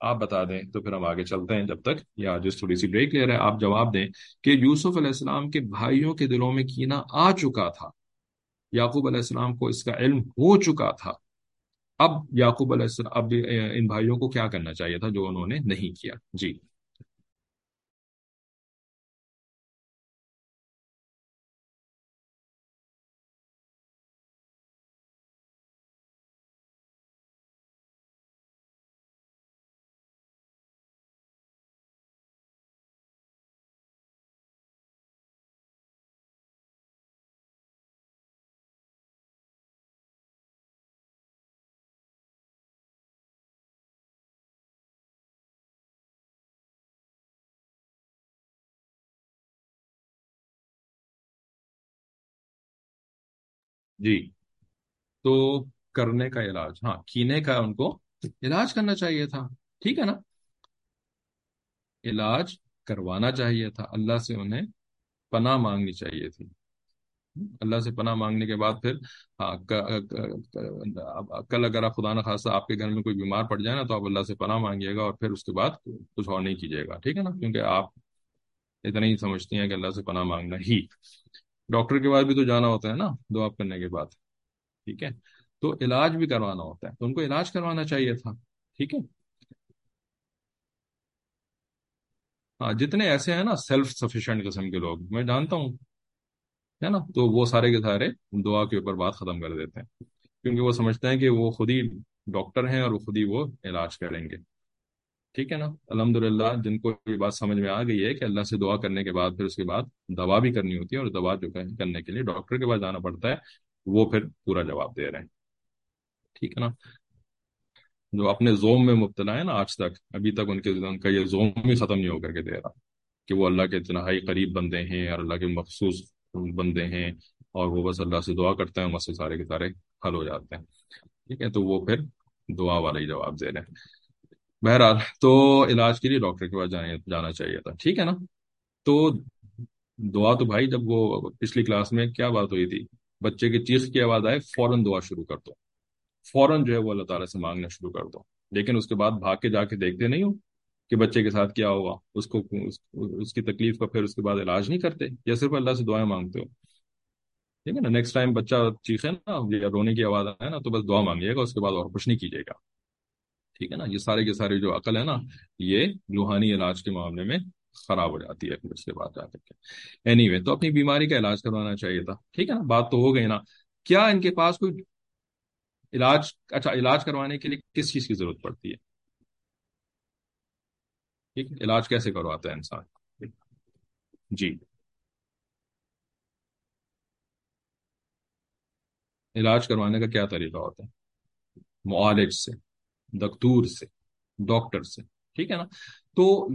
آپ بتا دیں، تو پھر ہم آگے چلتے ہیں جب تک۔ یا جس تھوڑی سی بریک لے رہے ہیں۔ آپ جواب دیں کہ یوسف علیہ السلام کے بھائیوں کے دلوں میں کینا آ چکا تھا۔ یعقوب علیہ السلام کو اس کا علم ہو چکا تھا۔ اب یعقوب علیہ السلام، اب ان بھائیوں کو کیا کرنا چاہیے تھا جو انہوں نے نہیں کیا؟ جی۔ جی۔ تو کرنے کا علاج ہاں کینے کا ان کو علاج کرنا چاہیے تھا، ٹھیک ہے نا؟ علاج کروانا چاہیے تھا، اللہ سے انہیں پناہ مانگنی چاہیے تھی۔ اللہ سے پناہ مانگنے کے بعد پھر ہاں کل اگر آپ خدا نخواستہ آپ کے گھر میں کوئی بیمار پڑ جائے نا، تو آپ اللہ سے پناہ مانگیے گا اور پھر اس کے بعد کچھ اور نہیں کیجیے گا، ٹھیک ہے نا؟ کیونکہ آپ اتنا ہی سمجھتی ہیں کہ اللہ سے پناہ مانگنا ہی۔ ڈاکٹر کے بعد بھی تو جانا ہوتا ہے نا، دعا کرنے کے بعد، ٹھیک ہے؟ تو علاج بھی کروانا ہوتا ہے، تو ان کو علاج کروانا چاہیے تھا، ٹھیک ہے؟ ہاں جتنے ایسے ہیں نا سیلف سفیشینٹ قسم کے لوگ، میں جانتا ہوں، ہے نا؟ تو وہ سارے کے سارے دعا کے اوپر بات ختم کر دیتے ہیں، کیونکہ وہ سمجھتے ہیں کہ وہ خود ہی ڈاکٹر ہیں اور وہ خود ہی وہ علاج کریں گے۔ ٹھیک ہے نا؟ الحمد للہ جن کو یہ بات سمجھ میں آ گئی ہے کہ اللہ سے دعا کرنے کے بعد، پھر اس کے بعد دوا بھی کرنی ہوتی ہے اور دوا جو کرنے کے لیے ڈاکٹر کے پاس جانا پڑتا ہے، وہ پھر پورا جواب دے رہے ہیں۔ ٹھیک ہے نا؟ جو اپنے زوم میں مبتلا ہے نا آج تک، ابھی تک ان کے ان کا یہ زوم بھی ختم نہیں ہو کر کے دے رہا کہ وہ اللہ کے تنہائی قریب بندے ہیں اور اللہ کے مخصوص بندے ہیں اور وہ بس اللہ سے دعا کرتے ہیں مسئلے سارے کے سارے حل ہو جاتے ہیں۔ ٹھیک ہے، تو وہ پھر دعا والا ہی جواب دے رہے ہیں۔ بہرحال، تو علاج کے لیے ڈاکٹر کے پاس جانے، جانا چاہیے تھا، ٹھیک ہے نا؟ تو دعا تو بھائی، جب وہ پچھلی کلاس میں کیا بات ہوئی تھی؟ بچے کی چیخ کی آواز آئے، فوراً دعا شروع کر دو۔ فوراً جو ہے وہ اللہ تعالیٰ سے مانگنا شروع کر دو۔ لیکن اس کے بعد بھاگ کے جا کے دیکھتے نہیں ہو کہ بچے کے ساتھ کیا ہوگا۔ اس کو، اس کی تکلیف کا پھر اس کے بعد علاج نہیں کرتے یا صرف اللہ سے دعائیں مانگتے ہو۔ ٹھیک ہے نا؟ نیکسٹ ٹائم بچہ چیخے نا یا رونے کی آواز آئے نا، تو بس دعا مانگیے گا، اس کے بعد اور کچھ نہیں کیجیے گا۔ ٹھیک ہے نا؟ یہ سارے کے سارے جو عقل ہے نا یہ روحانی علاج کے معاملے میں خراب ہو جاتی ہے پھر اس کے بعد جا کر کے۔ اینی وے تو اپنی بیماری کا علاج کروانا چاہیے تھا۔ ٹھیک ہے نا؟ بات تو ہو گئی نا۔ کیا ان کے پاس کوئی علاج؟ اچھا علاج کروانے کے لیے کس چیز کی ضرورت پڑتی ہے؟ ٹھیک ہے علاج کیسے کرواتا ہے انسان؟ جی۔ علاج کروانے کا کیا طریقہ ہوتا ہے؟ معالج سے۔ دکتور سے ڈاکٹر سے ٹھیک ہے نا؟ تو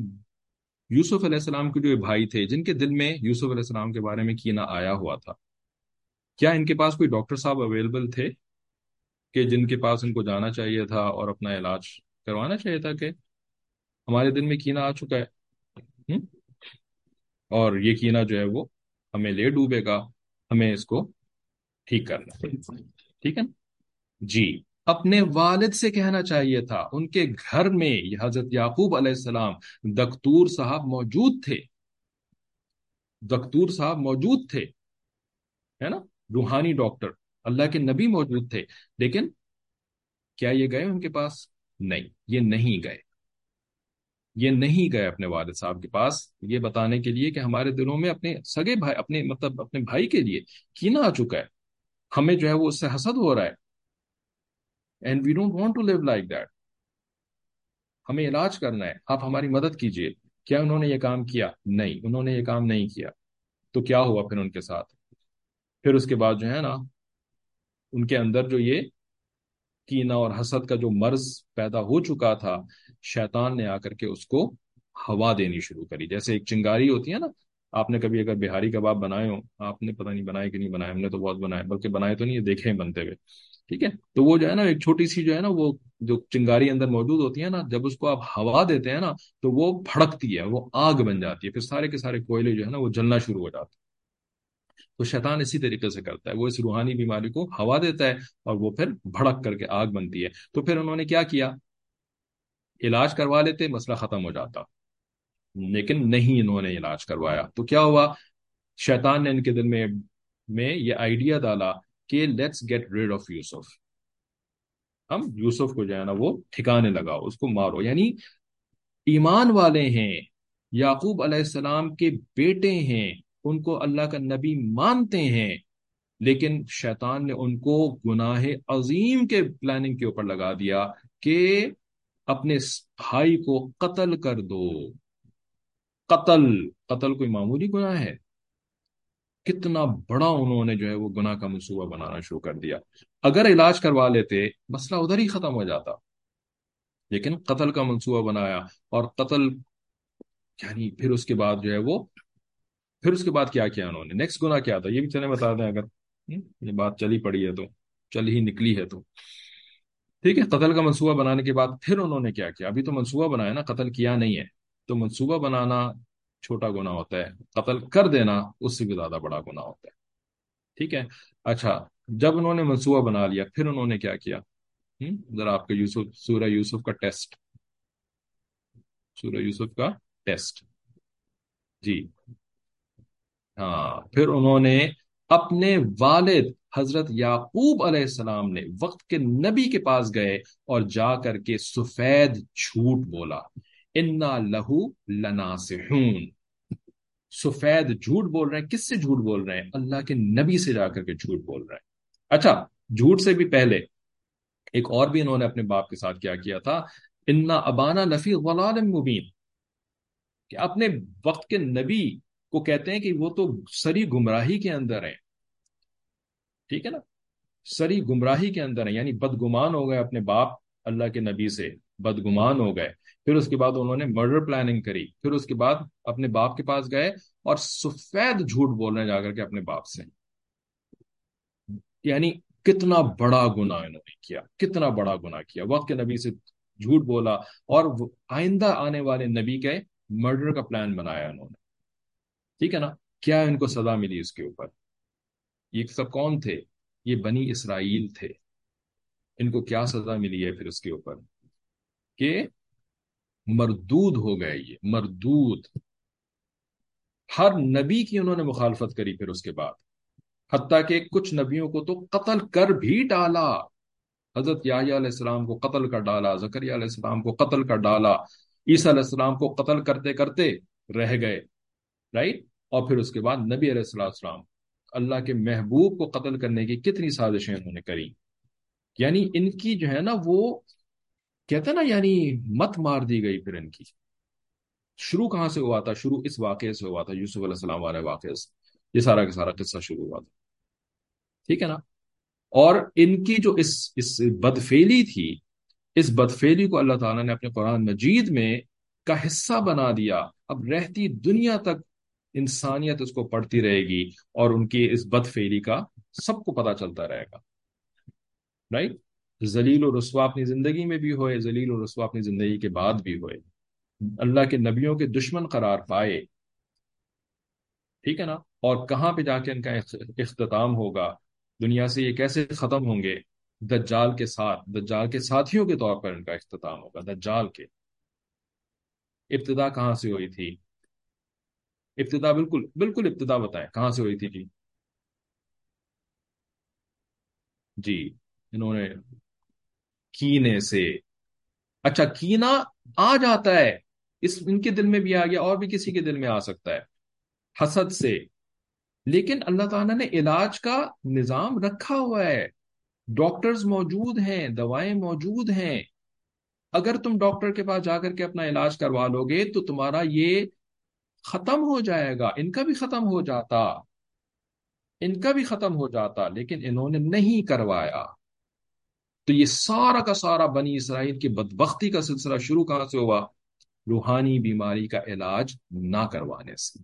یوسف علیہ السلام کے جو بھائی تھے جن کے دل میں یوسف علیہ السلام کے بارے میں کینا آیا ہوا تھا کیا ان کے پاس کوئی ڈاکٹر صاحب اویلیبل تھے کہ جن کے پاس ان کو جانا چاہیے تھا اور اپنا علاج کروانا چاہیے تھا کہ ہمارے دل میں کینا آ چکا ہے؟ اور یہ کینا جو ہے وہ ہمیں لے ڈوبے گا ہمیں اس کو ٹھیک کرنا ٹھیک ہے نا؟ جی۔ اپنے والد سے کہنا چاہیے تھا۔ ان کے گھر میں حضرت یعقوب علیہ السلام دکتور صاحب موجود تھے۔ دکتور صاحب موجود تھے، ہے نا؟ روحانی ڈاکٹر، اللہ کے نبی موجود تھے۔ لیکن کیا یہ گئے ان کے پاس؟ نہیں، یہ نہیں گئے۔ یہ نہیں گئے اپنے والد صاحب کے پاس۔ یہ بتانے کے لیے کہ ہمارے دلوں میں اپنے سگے بھائی، اپنے مطلب اپنے بھائی کے لیے کینا آ چکا ہے۔ ہمیں جو ہے وہ اس سے حسد ہو رہا ہے۔ And we don't want to live like that ہمیں علاج کرنا ہے۔ آپ ہماری مدد کیجیے کیا انہوں نے یہ کام کیا؟ نہیں، انہوں نے یہ کام نہیں کیا۔ تو کیا ہوا پھر ان کے ساتھ؟ پھر اس کے بعد جو ہے نا، ان کے اندر جو یہ کینا اور حسد کا جو مرض پیدا ہو چکا تھا، شیطان نے آ کر کے اس کو ہوا دینی شروع کری۔ جیسے ایک چنگاری ہوتی ہے نا، آپ نے کبھی اگر بہاری کباب بنائے ہو آپ نے پتہ نہیں بنائے کہ نہیں بنائے، ہم نے تو بہت بنائے، بلکہ بنائے تو نہیں، دیکھے بنتے ہوئے۔ ٹھیک ہے؟ تو وہ جو ہے نا، ایک چھوٹی سی جو ہے نا، وہ جو چنگاری اندر موجود ہوتی ہے نا، جب اس کو آپ ہوا دیتے ہیں نا، تو وہ بھڑکتی ہے، وہ آگ بن جاتی ہے، پھر سارے کے سارے کوئلے جو ہے نا، وہ جلنا شروع ہو جاتے ہیں۔ تو شیطان اسی طریقے سے کرتا ہے، وہ اس روحانی بیماری کو ہوا دیتا ہے اور وہ پھر بھڑک کر کے آگ بنتی ہے۔ تو پھر انہوں نے کیا کیا؟ علاج کروا لیتے، مسئلہ ختم ہو جاتا۔ لیکن نہیں انہوں نے علاج کروایا۔ تو کیا ہوا؟ شیطان نے ان کے دل میں میں یہ آئیڈیا ڈالا کہ let's get rid of Yusuf ہم یوسف کو جو ہے نا وہ ٹھکانے لگاؤ اس کو مارو۔ یعنی ایمان والے ہیں، یعقوب علیہ السلام کے بیٹے ہیں، ان کو اللہ کا نبی مانتے ہیں، لیکن شیطان نے ان کو گناہ عظیم کے پلاننگ کے اوپر لگا دیا کہ اپنے بھائی کو قتل کر دو۔ قتل قتل کوئی معمولی گناہ ہے۔ کتنا بڑا انہوں نے جو ہے وہ گناہ کا منصوبہ بنانا شروع کر دیا۔ اگر علاج کروا لیتے، مسئلہ ادھر ہی ختم ہو جاتا۔ لیکن قتل کا منصوبہ بنایا اور قتل یعنی پھر اس کے بعد جو ہے وہ، پھر اس کے بعد کیا کیا انہوں نے؟ نیکسٹ گنا کیا تھا؟ یہ بھی چلے بتا دیں اگر۔ یہ بات چلی پڑی ہے تو، چل ہی نکلی ہے تو۔ ٹھیک ہے، قتل کا منصوبہ بنانے کے بعد پھر انہوں نے کیا کیا؟ ابھی تو منصوبہ بنایا نا، قتل کیا نہیں ہے۔ تو منصوبہ بنانا چھوٹا گنا ہوتا ہے، قتل کر دینا اس سے بھی زیادہ بڑا گنا ہوتا ہے۔ ٹھیک ہے؟ اچھا جب انہوں نے منصوبہ بنا لیا، پھر انہوں نے کیا کیا؟ ذرا آپ کا یوسف، سورہ یوسف کا ٹیسٹ۔ سورہ یوسف کا ٹیسٹ۔ جی۔ ہاں پھر انہوں نے اپنے والد حضرت یعقوب علیہ السلام نے وقت کے نبی کے پاس گئے اور جا کر کے سفید جھوٹ بولا۔ انا لہو لنا سفید جھوٹ بول رہے ہیں۔ کس سے جھوٹ بول رہے ہیں؟ اللہ کے نبی سے جا کر کے جھوٹ بول رہے ہیں۔ اچھا جھوٹ سے بھی پہلے ایک اور بھی انہوں نے اپنے باپ کے ساتھ کیا کیا تھا۔ انا ابانا لفی غلال مبین۔ کہ اپنے وقت کے نبی کو کہتے ہیں کہ وہ تو سری گمراہی کے اندر ہیں۔ ٹھیک ہے نا؟ سری گمراہی کے اندر ہیں یعنی بدگمان ہو گئے اپنے باپ اللہ کے نبی سے۔ بدگمان ہو گئے۔ پھر اس کے بعد انہوں نے مرڈر پلاننگ کری۔ پھر اس کے بعد اپنے باپ کے پاس گئے اور سفید جھوٹ بول رہے جا کر کے اپنے باپ سے۔ یعنی کتنا بڑا گنا انہوں نے کیا، کتنا بڑا گنا کیا۔ وقت کے نبی سے جھوٹ بولا اور آئندہ آنے والے نبی کے مرڈر کا پلان بنایا انہوں نے۔ ٹھیک ہے نا؟ کیا ان کو سزا ملی اس کے اوپر؟ یہ سب کون تھے؟ یہ بنی اسرائیل تھے۔ ان کو کیا سزا ملی ہے پھر اس کے اوپر؟ کہ مردود ہو گئے یہ، مردود۔ ہر نبی کی انہوں نے مخالفت کری پھر اس کے بعد۔ حتیٰ کہ کچھ نبیوں کو تو قتل کر بھی ڈالا۔ حضرت علیہ السلام کو قتل کر ڈالا زکریہ علیہ السلام کو قتل کر ڈالا، عیسیٰ علیہ السلام کو قتل کرتے کرتے رہ گئے رائٹ اور پھر اس کے بعد نبی علیہ السلام السلام اللہ کے محبوب کو قتل کرنے کی کتنی سازشیں انہوں نے کری۔ یعنی ان کی جو ہے نا وہ کہتے نا یعنی مت مار دی گئی پھر ان کی۔ شروع کہاں سے ہوا تھا؟ شروع اس واقعے سے ہوا تھا، یوسف علیہ السلام والے واقعے سے۔ یہ سارا کا سارا قصہ شروع ہوا تھا۔ ٹھیک ہے نا؟ اور ان کی جو اس اس بدفیلی تھی، اس بدفیلی کو اللہ تعالیٰ نے اپنے قرآن مجید میں کا حصہ بنا دیا۔ اب رہتی دنیا تک انسانیت اس کو پڑھتی رہے گی اور ان کی اس بدفیلی کا سب کو پتا چلتا رہے گا۔ رائٹ ذلیل و رسوا اپنی زندگی میں بھی ہوئے، ذلیل و رسوا اپنی زندگی کے بعد بھی ہوئے۔ اللہ کے نبیوں کے دشمن قرار پائے۔ ٹھیک ہے نا؟ اور کہاں پہ جا کے ان کا اختتام ہوگا؟ دنیا سے یہ کیسے ختم ہوں گے؟ دجال کے ساتھ، دجال کے ساتھیوں کے طور پر ان کا اختتام ہوگا، دجال کے۔ ابتدا کہاں سے ہوئی تھی؟ ابتدا بالکل بالکل ابتدا بتائیں، کہاں سے ہوئی تھی جی؟ جی انہوں نے کینے سے۔ اچھا کینا آ جاتا ہے۔ اس، ان کے دل میں بھی آ گیا، اور بھی کسی کے دل میں آ سکتا ہے۔ حسد سے۔ لیکن اللہ تعالیٰ نے علاج کا نظام رکھا ہوا ہے۔ ڈاکٹرز موجود ہیں، دوائیں موجود ہیں۔ اگر تم ڈاکٹر کے پاس جا کر کے اپنا علاج کروا لو گے تو تمہارا یہ ختم ہو جائے گا۔ ان کا بھی ختم ہو جاتا۔ ان کا بھی ختم ہو جاتا، لیکن انہوں نے نہیں کروایا۔ تو یہ سارا کا سارا بنی اسرائیل کی بدبختی کا سلسلہ شروع کہاں سے ہوا؟ روحانی بیماری کا علاج نہ کروانے سے۔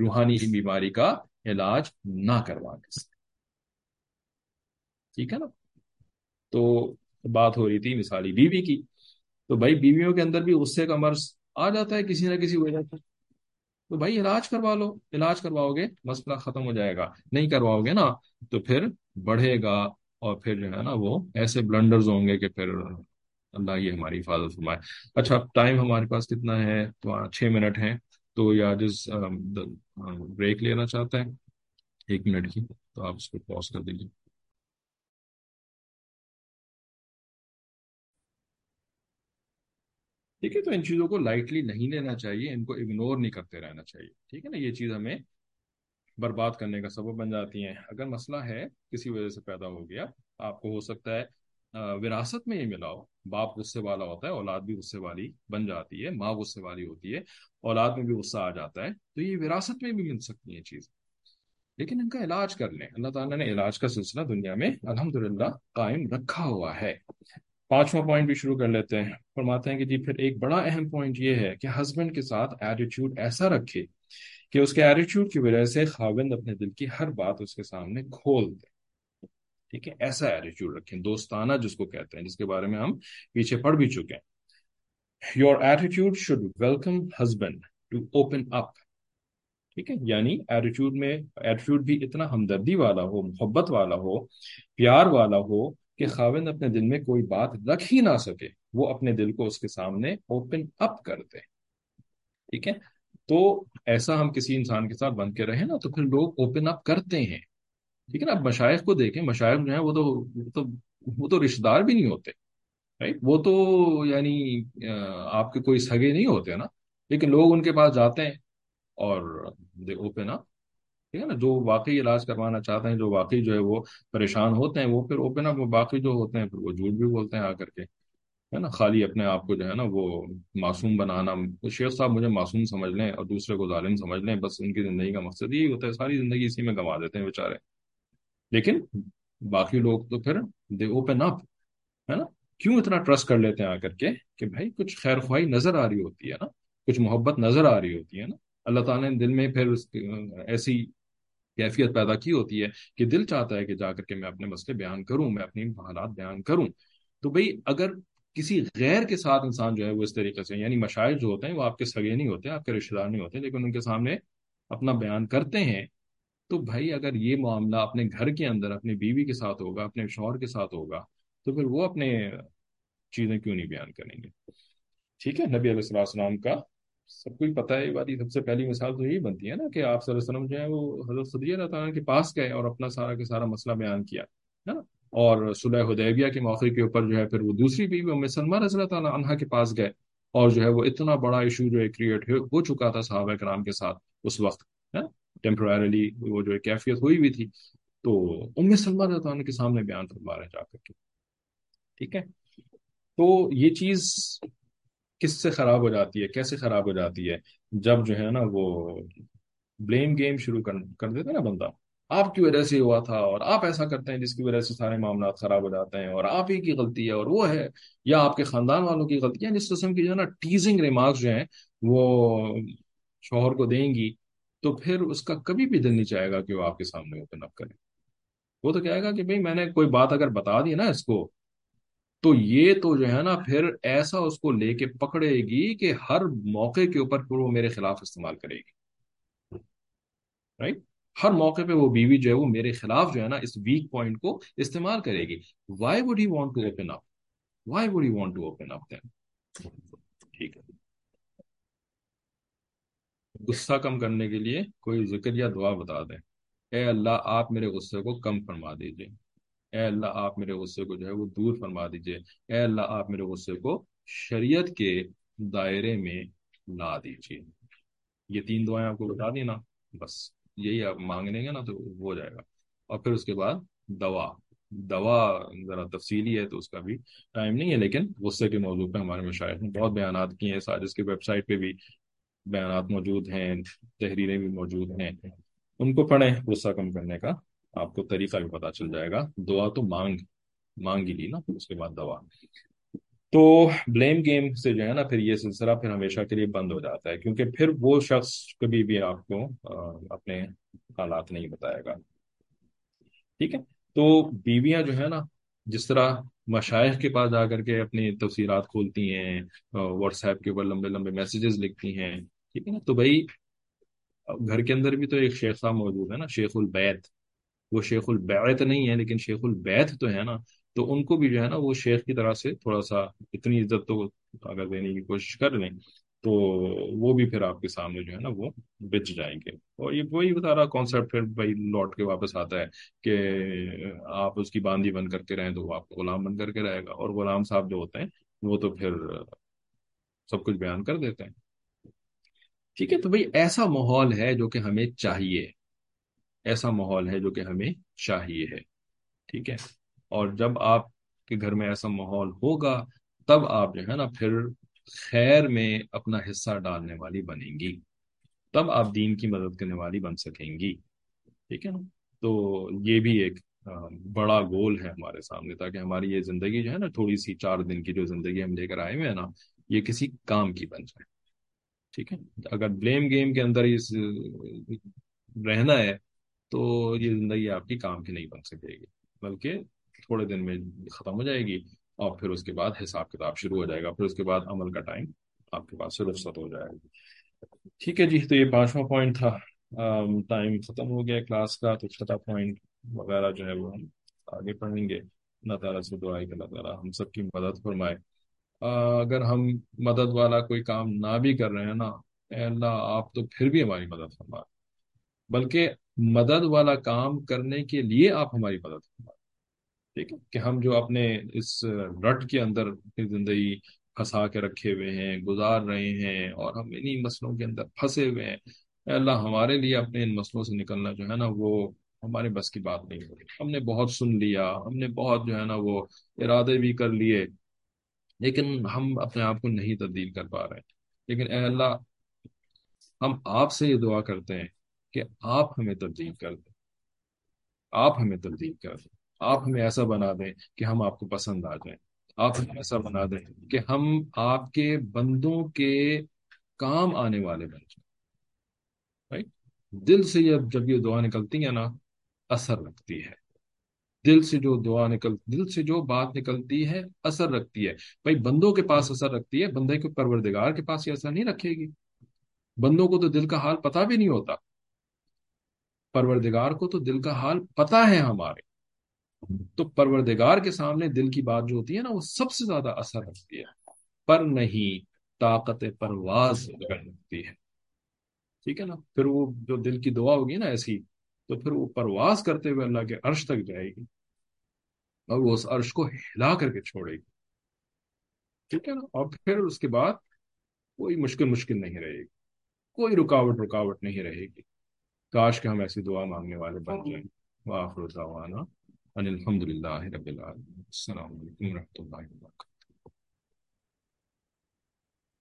روحانی بیماری کا علاج نہ کروانے سے۔ ٹھیک ہے نا؟ تو بات ہو رہی تھی مثالی بیوی کی۔ تو بھائی بیویوں کے اندر بھی غصے کا مرض آ جاتا ہے کسی نہ کسی وجہ سے۔ تو بھائی علاج کروا لو۔ علاج کرواؤ گے، مسئلہ ختم ہو جائے گا۔ نہیں کرواؤ گے نا، تو پھر بڑھے گا۔ اور پھر جو ہے نا وہ ایسے بلنڈرز ہوں گے کہ پھر اللہ یہ ہماری حفاظت فرمائے۔ اچھا ٹائم ہمارے پاس کتنا ہے؟ تو چھ منٹ ہیں۔ تو یا جس بریک لینا چاہتے ہیں۔ ایک منٹ کی، تو آپ اس کو پاز کر دیجیے ٹھیک ہے، تو ان چیزوں کو لائٹلی نہیں لینا چاہیے، ان کو اگنور نہیں کرتے رہنا چاہیے۔ ٹھیک ہے نا، یہ چیز ہمیں برباد کرنے کا سبب بن جاتی ہیں۔ اگر مسئلہ ہے کسی وجہ سے پیدا ہو گیا، آپ کو ہو سکتا ہے وراثت میں یہ ملا ہو۔ باپ غصے والا ہوتا ہے، اولاد بھی غصے والی بن جاتی ہے، ماں غصے والی ہوتی ہے، اولاد میں بھی غصہ آ جاتا ہے۔ تو یہ وراثت میں بھی مل سکتی ہیں چیز۔ لیکن ان کا علاج کر لیں۔ اللہ تعالیٰ نے علاج کا سلسلہ دنیا میں الحمدللہ قائم رکھا ہوا ہے۔ پانچواں پوائنٹ بھی شروع کر لیتے ہیں۔ فرماتے ہیں کہ جی پھر ایک بڑا اہم پوائنٹ یہ ہے کہ ہسبینڈ کے ساتھ ایٹیٹیوڈ ایسا رکھے کہ اس کے ایٹیٹیوڈ کی وجہ سے خاوند اپنے دل کی ہر بات اس کے سامنے کھول دے۔ ٹھیک ہے؟ ایسا ایٹیٹیوڈ رکھیں، دوستانہ جس کو کہتے ہیں، جس کے بارے میں ہم پیچھے پڑھ بھی چکے ہیں۔ Your attitude should welcome husband to open up ٹھیک ہے؟ یعنی ایٹیٹیوڈ میں ایٹیٹیوڈ بھی اتنا ہمدردی والا ہو، محبت والا ہو، پیار والا ہو کہ خاوند اپنے دل میں کوئی بات رکھ ہی نہ سکے، وہ اپنے دل کو اس کے سامنے اوپن اپ کر دے۔ ٹھیک ہے؟ تو ایسا ہم کسی انسان کے ساتھ بن کے رہے نا، تو پھر لوگ اوپن اپ کرتے ہیں۔ ٹھیک ہے نا؟ اب مشائق کو دیکھیں، مشائق جو ہیں وہ تو وہ تو رشتے دار بھی نہیں ہوتے وہ تو یعنی آپ کے کوئی سگے نہیں ہوتے نا۔ لیکن لوگ ان کے پاس جاتے ہیں اور دے اوپن اپ ٹھیک ہے نا؟ جو واقعی علاج کروانا چاہتے ہیں، جو واقعی جو ہے وہ پریشان ہوتے ہیں، وہ پھر اوپن اپ باقی جو ہوتے ہیں، پھر وہ جھوٹ بھی بولتے ہیں آ کر کے۔ ہے نا، خالی اپنے آپ کو جو ہے نا وہ معصوم بنانا۔ شیخ صاحب مجھے معصوم سمجھ لیں اور دوسرے کو ظالم سمجھ لیں، بس ان کی زندگی کا مقصد یہی ہوتا ہے، ساری زندگی اسی میں گنوا دیتے ہیں بیچارے۔ لیکن باقی لوگ تو پھر دے اوپن اپ ہے نا؟ کیوں اتنا ٹرسٹ کر لیتے ہیں آ کر کے کہ بھائی کچھ خیر خواہی نظر آ رہی ہوتی ہے نا؟ کچھ محبت نظر آ رہی ہوتی ہے نا؟ اللہ تعالیٰ نے دل میں پھر ایسی کیفیت پیدا کی ہوتی ہے کہ دل چاہتا ہے کہ جا کر کے میں اپنے مسئلے بیان کروں، میں اپنی حالات بیان کروں۔ تو بھائی اگر کسی غیر کے ساتھ انسان جو ہے وہ اس طریقے سے یعنی مشاعر جو ہوتے ہیں وہ آپ کے سگے نہیں ہوتے، آپ کے رشتے دار نہیں ہوتے، لیکن ان کے سامنے اپنا بیان کرتے ہیں۔ تو بھائی اگر یہ معاملہ اپنے گھر کے اندر، اپنی بیوی کے ساتھ ہوگا، اپنے شوہر کے ساتھ ہوگا، تو پھر وہ اپنے چیزیں کیوں نہیں بیان کریں گے؟ ٹھیک ہے، نبی علیہ السلام کا سب کو پتا ہے، یہ سب سے پہلی مثال تو یہی بنتی ہے نا کہ آپ صلی اللہ علیہ وسلم جو ہے وہ حضرت صدی اللہ تعالیٰ کے پاس گئے اور اپنا سارا کے سارا مسئلہ بیان کیا نا؟ اور صلح حدیبیہ کے موقع کے اوپر جو ہے پھر وہ دوسری بیوی ام سلمہ رضی اللہ تعالیٰ عنہ کے پاس گئے اور جو ہے وہ اتنا بڑا ایشو جو ہے کریٹ ہو چکا تھا صحابہ کرام کے ساتھ اس وقت ٹیمپرریلی وہ جو ہے کیفیت ہوئی ہوئی تھی۔ تو ام سلمہ رضی اللہ عنہ کے سامنے بیان فرما رہے جا کر کے۔ ٹھیک ہے؟ تو یہ چیز کس سے خراب ہو جاتی ہے؟ کیسے خراب ہو جاتی ہے؟ جب جو ہے نا وہ بلیم گیم شروع کر کر دیتا نا بندہ۔ آپ کی وجہ سے ہوا تھا اور آپ ایسا کرتے ہیں جس کی وجہ سے سارے معاملات خراب ہو جاتے ہیں اور آپ ہی کی غلطی ہے اور وہ ہے یا آپ کے خاندان والوں کی غلطی ہے، جس قسم کی جو ہے نا ٹیزنگ ریمارکس جو ہیں، وہ شوہر کو دیں گی تو پھر اس کا کبھی بھی دل نہیں چاہے گا کہ وہ آپ کے سامنے اوپن اپ کرے۔ وہ تو کہے گا کہ بھئی میں نے کوئی بات اگر بتا دی نا اس کو، تو یہ تو جو ہے نا پھر ایسا اس کو لے کے پکڑے گی کہ ہر موقع کے اوپر پھر وہ میرے خلاف استعمال کرے گی۔ رائٹ ہر موقع پہ وہ بیوی جو ہے وہ میرے خلاف جو ہے نا اس ویک پوائنٹ کو استعمال کرے گی۔ Why would he want to open up why would he want to open up then ٹھیک ہے۔ غصہ کم کرنے کے لیے کوئی ذکر یا دعا بتا دیں۔ اے اللہ، آپ میرے غصے کو کم فرما دیجیے۔ اے اللہ، آپ میرے غصے کو جو ہے وہ دور فرما دیجیے۔ اے اللہ، آپ میرے غصے کو شریعت کے دائرے میں لا دیجیے۔ یہ تین دعائیں آپ کو بتا دی نا، بس۔ یہی آپ مانگنے گے نا تو ہو جائے گا۔ اور پھر اس کے بعد دوا دوا ذرا تفصیلی ہے تو اس کا بھی ٹائم نہیں ہے، لیکن غصے کے موضوع پہ ہمارے مشاہد نے بہت بیانات کیے ہیں۔ ساجس کی ویب سائٹ پہ بھی بیانات موجود ہیں، تحریریں بھی موجود ہیں۔ ان کو پڑھیں غصہ کم کرنے کا، آپ کو طریقہ بھی پتا چل جائے گا۔ دعا تو مانگ مانگ ہی لی نا اس کے بعد دوا۔ تو بلیم گیم سے جو ہے نا پھر یہ سلسلہ پھر ہمیشہ کے لیے بند ہو جاتا ہے، کیونکہ پھر وہ شخص کبھی بھی آپ کو اپنے حالات نہیں بتائے گا۔ ٹھیک ہے؟ تو بیویاں جو ہے نا، جس طرح مشائق کے پاس جا کر کے اپنی تفصیلات کھولتی ہیں واٹس ایپ کے اوپر لمبے لمبے میسیجز لکھتی ہیں، ٹھیک ہے نا؟ تو بھائی، گھر کے اندر بھی تو ایک شیخ صاحب موجود ہے نا، شیخ البیت۔ وہ شیخ البیت نہیں ہے، لیکن شیخ البیت تو ہے نا تو ان کو بھی جو ہے نا وہ شیخ کی طرح سے تھوڑا سا اتنی عزت تو اگر دینے کی کوشش کر لیں تو وہ بھی پھر آپ کے سامنے جو ہے نا وہ بچ جائیں گے۔ اور یہ وہی بتا رہا کانسیپٹ پھر بھائی لوٹ کے واپس آتا ہے کہ آپ اس کی باندھی بن کر کے رہیں تو وہ آپ کو غلام بن کر کے رہے گا۔ اور غلام صاحب جو ہوتے ہیں وہ تو پھر سب کچھ بیان کر دیتے ہیں۔ ٹھیک ہے، تو بھائی ایسا ماحول ہے جو کہ ہمیں چاہیے۔ ایسا ماحول ہے جو کہ ہمیں چاہیے ہے۔ ٹھیک ہے؟ اور جب آپ کے گھر میں ایسا ماحول ہوگا، تب آپ جو ہے نا پھر خیر میں اپنا حصہ ڈالنے والی بنیں گی۔ تب آپ دین کی مدد کرنے والی بن سکیں گی۔ ٹھیک ہے نا؟ تو یہ بھی ایک بڑا گول ہے ہمارے سامنے، تاکہ ہماری یہ زندگی جو ہے نا تھوڑی سی چار دن کی جو زندگی ہم لے کر آئے ہوئے ہیں نا، یہ کسی کام کی بن جائے۔ ٹھیک ہے؟ اگر بلیم گیم کے اندر اس رہنا ہے، تو یہ زندگی آپ کی کام کی نہیں بن سکے گی، بلکہ تھوڑے دن میں ختم ہو جائے گی اور پھر اس کے بعد حساب کتاب شروع ہو جائے گا، پھر اس کے بعد عمل کا ٹائم آپ کے پاس سے رخصت ہو جائے گا۔ ٹھیک ہے جی تو یہ پانچواں پوائنٹ تھا۔ ٹائم ختم ہو گیا کلاس کا، تو چھٹا پوائنٹ وغیرہ جو ہے وہ ہم آگے پڑھیں گے۔ اللہ تعالیٰ سے دعائیں کہ اللہ تعالیٰ ہم سب کی مدد فرمائے۔ اگر ہم مدد والا کوئی کام نہ بھی کر رہے ہیں نا، اے اللہ، آپ تو پھر بھی ہماری مدد فرمائے بلکہ مدد والا کام کرنے کے لیے آپ ہماری مدد فرمائے ٹھیک ہے، کہ ہم جو اپنے اس رٹ کے اندر اپنی زندگی پھنسا کے رکھے ہوئے ہیں، گزار رہے ہیں، اور ہم انہی مسئلوں کے اندر پھنسے ہوئے ہیں۔ اے اللہ، ہمارے لیے اپنے ان مسئلوں سے نکلنا جو ہے نا، وہ ہمارے بس کی بات نہیں ہو رہی ہم نے بہت سن لیا، ہم نے بہت جو ہے نا وہ ارادے بھی کر لیے، لیکن ہم اپنے آپ کو نہیں تبدیل کر پا رہے۔ لیکن اے اللہ، ہم آپ سے یہ دعا کرتے ہیں کہ آپ ہمیں تبدیل کر دیں۔ آپ ہمیں تبدیل کر دیں۔ آپ ہمیں ایسا بنا دیں کہ ہم آپ کو پسند آ جائیں۔ آپ ہمیں ایسا بنا دیں کہ ہم آپ کے بندوں کے کام آنے والے بن جائیں۔ Right? دل سے جب یہ دعا نکلتی ہے نا، اثر رکھتی ہے۔ دل سے جو دعا نکل، دل سے جو بات نکلتی ہے، اثر رکھتی ہے۔ بھائی، بندوں کے پاس اثر رکھتی ہے، بندے کے پروردگار کے پاس یہ اثر نہیں رکھے گی۔ بندوں کو تو دل کا حال پتا بھی نہیں ہوتا۔ پروردگار کو تو دل کا حال پتا ہے ہمارے۔ تو پروردگار کے سامنے دل کی بات جو ہوتی ہے نا، وہ سب سے زیادہ اثر رکھتی ہے۔ پر نہیں، طاقت پرواز رکھتی ہے۔ ٹھیک ہے نا؟ پھر وہ جو دل کی دعا ہوگی نا ایسی، تو پھر وہ پرواز کرتے ہوئے اللہ کے عرش تک جائے گی۔ اور وہ اس عرش کو ہلا کر کے چھوڑے گی۔ ٹھیک ہے نا؟ اور پھر اس کے بعد کوئی مشکل مشکل نہیں رہے گی۔ کوئی رکاوٹ رکاوٹ نہیں رہے گی۔ کاش کہ ہم ایسی دعا مانگنے والے بن جائیں۔ واخر دعوانا الحمد لله رب العالمين. السلام عليكم ورحمة الله وبركاته.